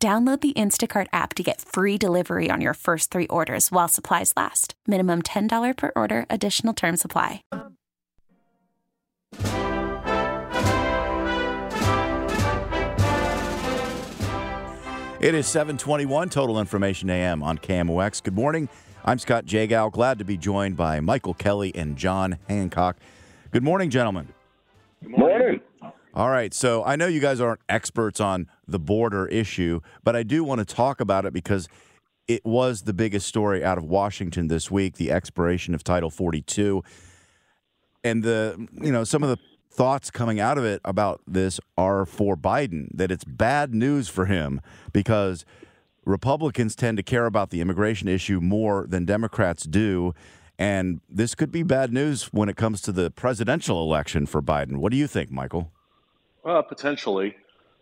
Download the Instacart app to get free delivery on your first three orders while supplies last. Minimum $10 per order, additional term supply. It is 721 Total Information AM on KMOX. Good morning. I'm Scott Jagow. Glad to be joined by Michael Kelley and John Hancock. Good morning, gentlemen. Good morning. All right. So I know you guys aren't experts on the border issue, but I do want to talk about it because it was the biggest story out of Washington this week, the expiration of Title 42. And the, you know, some of the thoughts coming out of it about this are for Biden that it's bad news for him because Republicans tend to care about the immigration issue more than Democrats do. And this could be bad news when it comes to the presidential election for Biden. What do you think, Michael? Uh, potentially.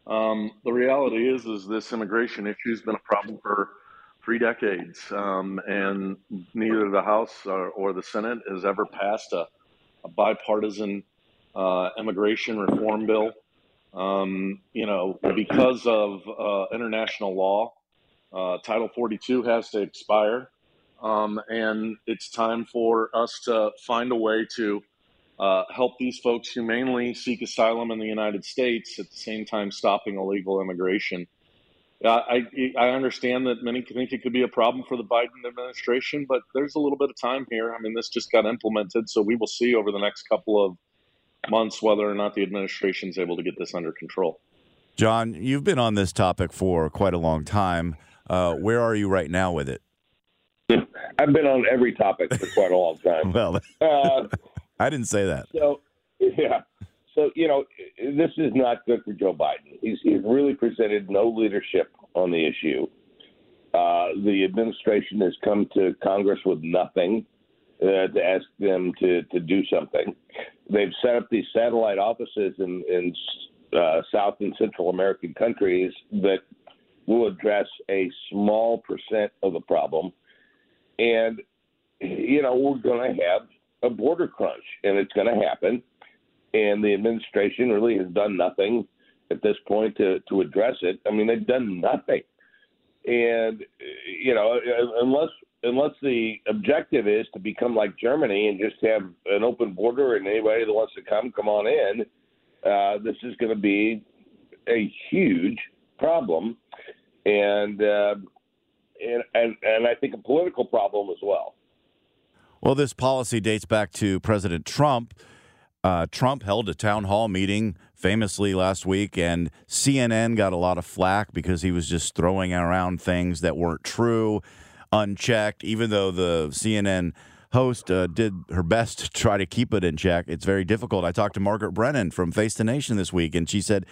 Um, the reality is, is this immigration issue has been a problem for three decades, um, and neither the House or, or, the Senate has ever passed a, a bipartisan uh, immigration reform bill. Um, you know, because of uh, international law, uh, Title 42 has to expire, um, and it's time for us to find a way to uh, help these folks humanely seek asylum in the United States at the same time stopping illegal immigration. Uh, I, I understand that many think it could be a problem for the Biden administration, but there's a little bit of time here. I mean, this just got implemented, so we will see over the next couple of months whether or not the administration is able to get this under control. John, you've been on this topic for quite a long time. Uh, where are you right now with it? I've been on every topic for quite a long time. well, uh, I didn't say that. So, yeah. So, you know, this is not good for Joe Biden. He's, he's really presented no leadership on the issue. Uh, the administration has come to Congress with nothing uh, to ask them to, to do something. They've set up these satellite offices in, in uh, South and Central American countries that will address a small percent of the problem. And, you know, we're going to have a border crunch, and it's going to happen. And the administration really has done nothing at this point to to address it. I mean, they've done nothing. And you know, unless unless the objective is to become like Germany and just have an open border and anybody that wants to come, come on in, uh, this is going to be a huge problem, and, uh, and and and I think a political problem as well. Well, this policy dates back to President Trump. Uh, Trump held a town hall meeting famously last week, and CNN got a lot of flack because he was just throwing around things that weren't true, unchecked, even though the CNN host uh, did her best to try to keep it in check. It's very difficult. I talked to Margaret Brennan from Face the Nation this week, and she said,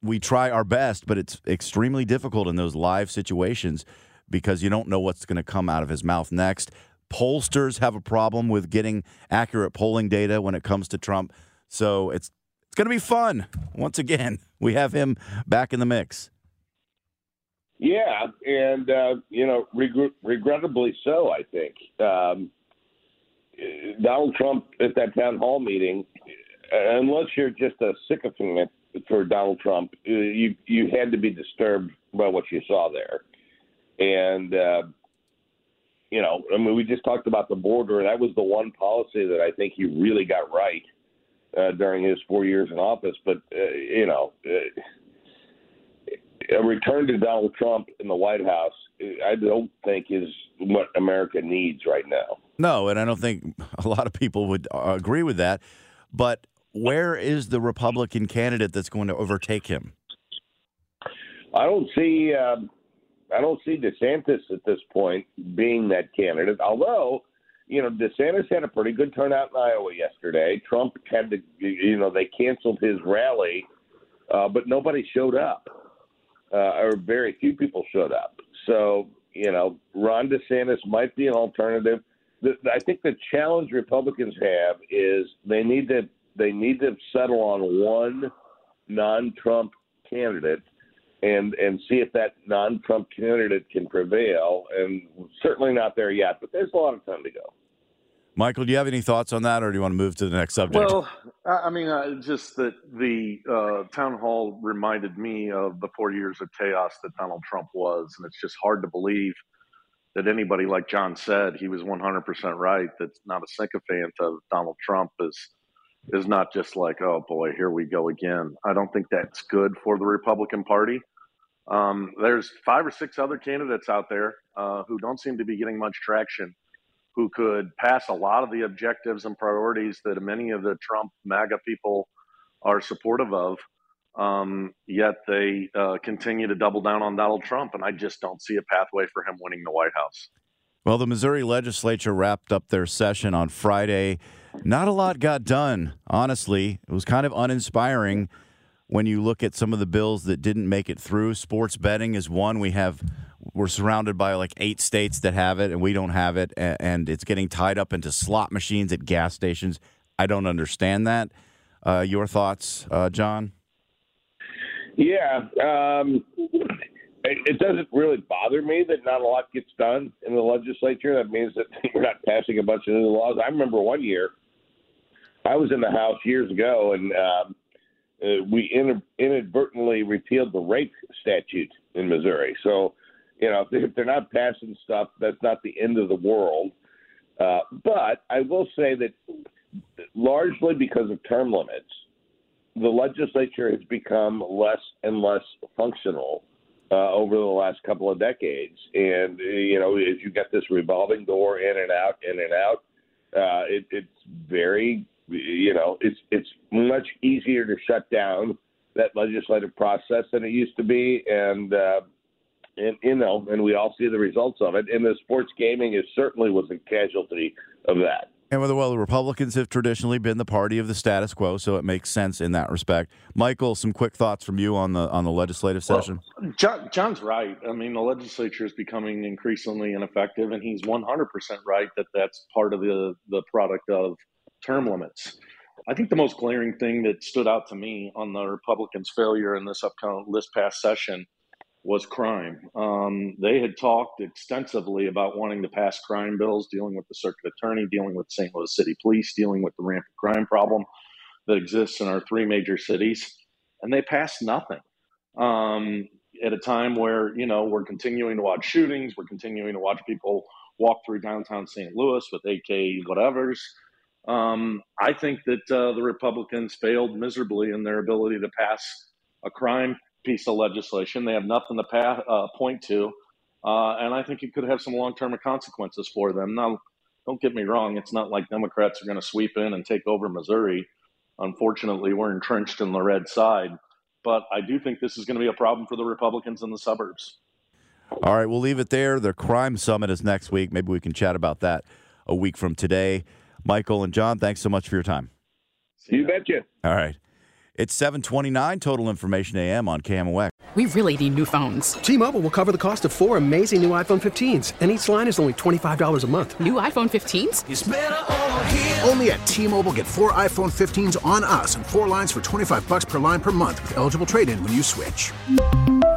We try our best, but it's extremely difficult in those live situations because you don't know what's going to come out of his mouth next pollsters have a problem with getting accurate polling data when it comes to Trump. So it's it's going to be fun. Once again, we have him back in the mix. Yeah, and uh, you know, reg- regrettably so. I think um, Donald Trump at that town hall meeting, unless you're just a sycophant for Donald Trump, uh, you you had to be disturbed by what you saw there, and uh, you know, I mean, we just talked about the border, and that was the one policy that I think he really got right uh, during his four years in office. But uh, you know, uh, a return to Donald Trump in the White House, I don't think is what America needs right now. No, and I don't think a lot of people would uh, agree with that. But where is the Republican candidate that's going to overtake him? I don't see. Uh, I don't see DeSantis at this point being that candidate. Although, you know, DeSantis had a pretty good turnout in Iowa yesterday. Trump had to, you know, they canceled his rally, uh, but nobody showed up. uh, or very few people showed up. So, you know, Ron DeSantis might be an alternative. The, I think the challenge Republicans have is they need to they need to settle on one non-Trump candidate and and see if that non-Trump candidate can prevail. And certainly not there yet, but there's a lot of time to go. Michael, do you have any thoughts on that, or do you want to move to the next subject? Well, I mean, uh, just that the uh, town hall reminded me of the four years of chaos that Donald Trump was, and it's just hard to believe that anybody, like John said, he was 100% right. That's not a sycophant of Donald Trump is is not just like, oh boy, here we go again. I don't think that's good for the Republican Party. Um, there's five or six other candidates out there uh, who don't seem to be getting much traction who could pass a lot of the objectives and priorities that many of the Trump MAGA people are supportive of. Um, yet they uh, continue to double down on Donald Trump, and I just don't see a pathway for him winning the White House. Well, the Missouri legislature wrapped up their session on Friday. Not a lot got done, honestly. It was kind of uninspiring when you look at some of the bills that didn't make it through. Sports betting is one. We have we're surrounded by like eight states that have it and we don't have it and it's getting tied up into slot machines at gas stations i don't understand that uh, your thoughts uh, john yeah um, it doesn't really bother me that not a lot gets done in the legislature that means that we're not passing a bunch of new laws i remember one year i was in the house years ago and um, uh, we inadvertently repealed the rape statute in missouri so you know, if they're not passing stuff, that's not the end of the world. Uh, but I will say that largely because of term limits, the legislature has become less and less functional uh, over the last couple of decades. And, you know, as you get this revolving door in and out, in and out, uh, it, it's very, you know, it's it's much easier to shut down that legislative process than it used to be. And, uh, and you know, and we all see the results of it. And the sports gaming is certainly was a casualty of that. And well, the Republicans have traditionally been the party of the status quo, so it makes sense in that respect. Michael, some quick thoughts from you on the on the legislative session. Well, John, John's right. I mean, the legislature is becoming increasingly ineffective, and he's 100% right that that's part of the the product of term limits. I think the most glaring thing that stood out to me on the Republicans' failure in this upcoming this past session was crime. Um, they had talked extensively about wanting to pass crime bills, dealing with the circuit attorney, dealing with St. Louis City Police, dealing with the rampant crime problem that exists in our three major cities, and they passed nothing. Um, at a time where you know we're continuing to watch shootings, we're continuing to watch people walk through downtown St. Louis with AK whatevers. Um, I think that uh, the Republicans failed miserably in their ability to pass a crime piece of legislation. They have nothing to uh, point to, uh, and I think it could have some long term consequences for them. Now, don't get me wrong; it's not like Democrats are going to sweep in and take over Missouri. Unfortunately, we're entrenched in the red side, but I do think this is going to be a problem for the Republicans in the suburbs. All right, we'll leave it there. The crime summit is next week. Maybe we can chat about that a week from today. Michael and John, thanks so much for your time. You betcha. All right. It's 729 total information AM on KMOX. We really need new phones. T-Mobile will cover the cost of four amazing new iPhone 15s, and each line is only $25 a month. New iPhone 15s? Only at T-Mobile get four iPhone 15s on us and four lines for 25 bucks per line per month with eligible trade-in when you switch.